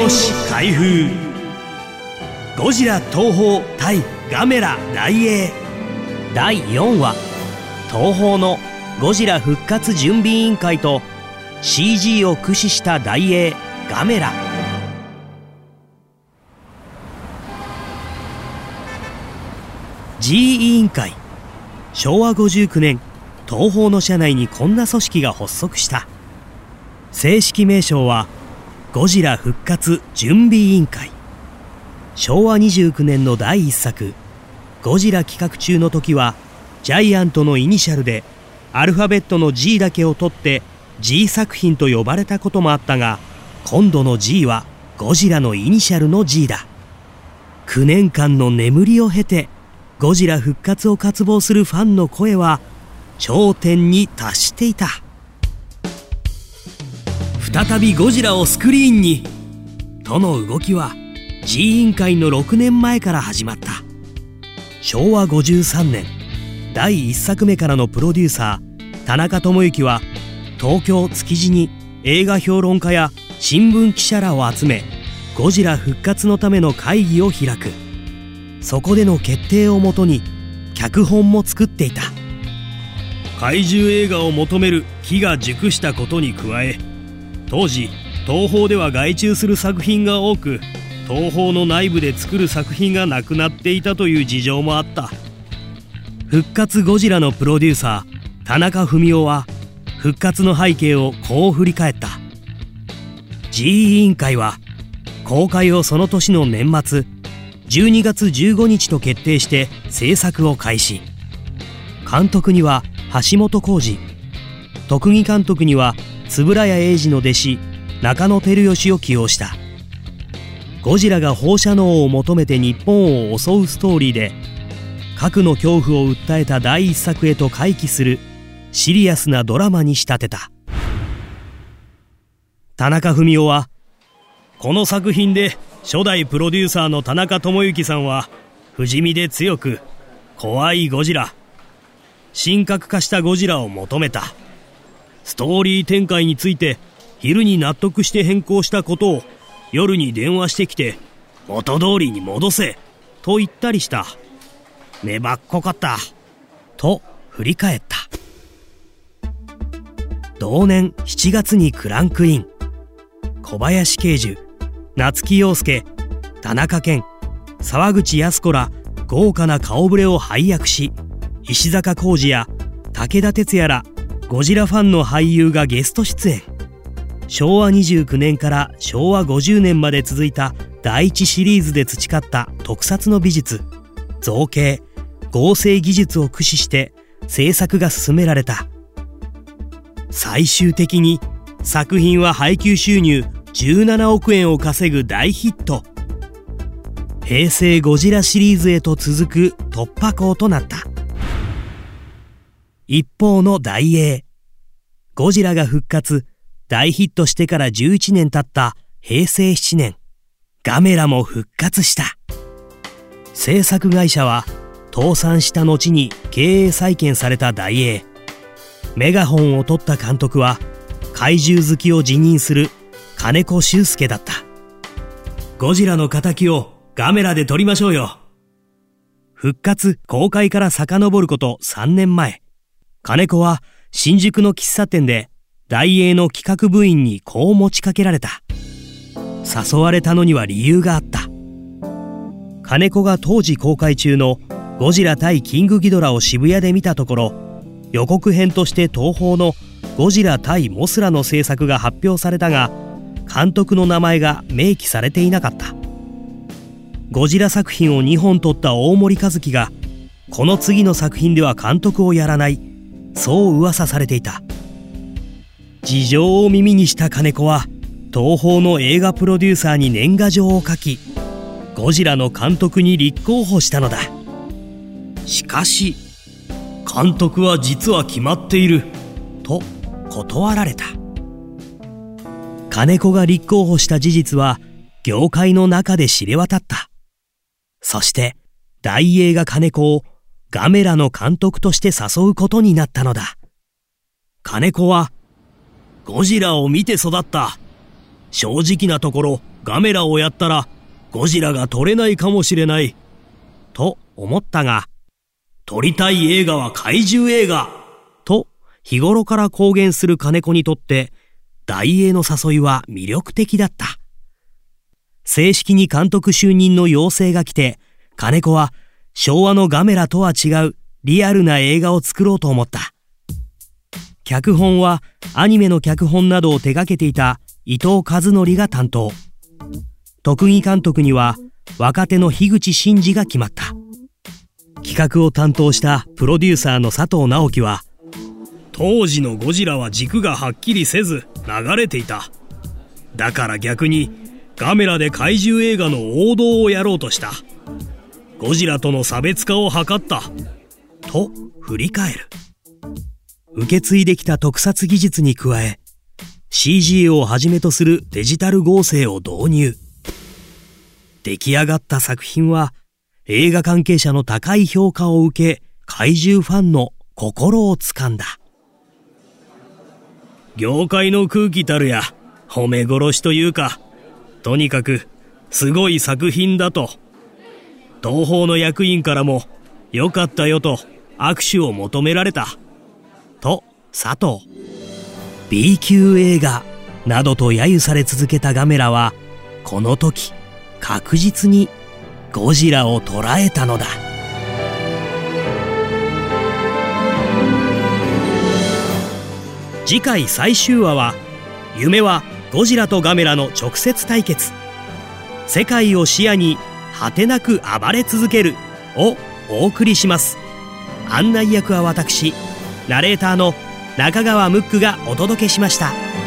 幻開封ゴジラ東宝対ガメラ大英第4話。東宝のゴジラ復活準備委員会と CG を駆使した大英ガメラ。G 委員会。昭和59年東宝の社内にこんな組織が発足した。正式名称はゴジラ復活準備委員会。昭和29年の第1作ゴジラ企画中の時はジャイアントのイニシャルでアルファベットの G だけを取って G 作品と呼ばれたこともあったが今度の G はゴジラのイニシャルの G だ。9年間の眠りを経てゴジラ復活を渇望するファンの声は頂点に達していた。再びゴジラをスクリーンに。との動きは G 委員会の6年前から始まった。昭和53年第1作目からのプロデューサー田中智之は東京築地に映画評論家や新聞記者らを集めゴジラ復活のための会議を開く。そこでの決定をもとに脚本も作っていた怪獣映画を求める木が熟したことに加え当時東宝では外注する作品が多く東宝の内部で作る作品がなくなっていたという事情もあった。復活ゴジラのプロデューサー田中文夫は復活の背景をこう振り返った。G 委員会は公開をその年の年末12月15日と決定して制作を開始。監督には橋本浩二。特技監督には円谷英二の弟子中野照義を起用した。ゴジラが放射能を求めて日本を襲うストーリーで核の恐怖を訴えた第一作へと回帰するシリアスなドラマに仕立てた。田中文夫はこの作品で初代プロデューサーの田中智之さんは不死身で強く怖いゴジラ神格化したゴジラを求めた。ストーリー展開について昼に納得して変更したことを夜に電話してきて元通りに戻せと言ったりした。粘っこかった。と振り返った。同年7月にクランクイン。小林慶樹夏木陽介田中健沢口靖子ら豪華な顔ぶれを配役し石坂浩二や武田鉄矢らゴジラファンの俳優がゲスト出演。昭和29年から昭和50年まで続いた第一シリーズで培った特撮の美術。造形合成技術を駆使して制作が進められた。最終的に作品は配給収入17億円を稼ぐ大ヒット。平成ゴジラシリーズへと続く突破口となった。一方の大英。ゴジラが復活。大ヒットしてから11年経った。平成7年。ガメラも復活した。制作会社は倒産した後に経営再建された大英。メガホンを取った監督は怪獣好きを辞任する。金子修介だった。ゴジラの仇をガメラで撮りましょうよ。復活公開から遡ること3年前。金子は新宿の喫茶店で大英の企画部員にこう持ちかけられた。誘われたのには理由があった。金子が当時公開中のゴジラ対キングギドラを渋谷で見たところ予告編として東宝のゴジラ対モスラの制作が発表されたが監督の名前が明記されていなかった。ゴジラ作品を2本撮った大森和樹がこの次の作品では監督をやらない。そう噂されていた。事情を耳にした金子は東宝の映画プロデューサーに年賀状を書きゴジラの監督に立候補したのだ。しかし監督は実は決まっていると断られた。金子が立候補した事実は業界の中で知れ渡った。そして大映画金子をガメラの監督として誘うことになったのだ金子はゴジラを見て育った正直なところガメラをやったらゴジラが撮れないかもしれない。と思ったが、撮りたい映画は怪獣映画と日頃から公言する金子にとって大英の誘いは魅力的だった。正式に監督就任の要請が来て、金子は昭和のガメラとは違うリアルな映画を作ろうと思った。脚本はアニメの脚本などを手掛けていた伊藤和則が担当。特技監督には若手の樋口真嗣が決まった。企画を担当したプロデューサーの佐藤直樹は、当時のゴジラは軸がはっきりせず流れていた。だから逆にカメラで怪獣映画の王道をやろうとした。ゴジラとの差別化を図った。と振り返る。受け継いできた特撮技術に加え、CG をはじめとするデジタル合成を導入。出来上がった作品は映画関係者の高い評価を受け、怪獣ファンの心をつかんだ。業界の空気たるや、褒め殺しというか、とにかく、すごい作品だと。東宝の役員からも、よかったよと握手を求められた。と、佐藤。B 級映画などと揶揄され続けたガメラは、この時、確実にゴジラを捉えたのだ。次回最終話は、夢はゴジラとガメラの直接対決世界を視野に果てなく暴れ続けるをお送りします案内役は私ナレーターの中川ムックがお届けしました。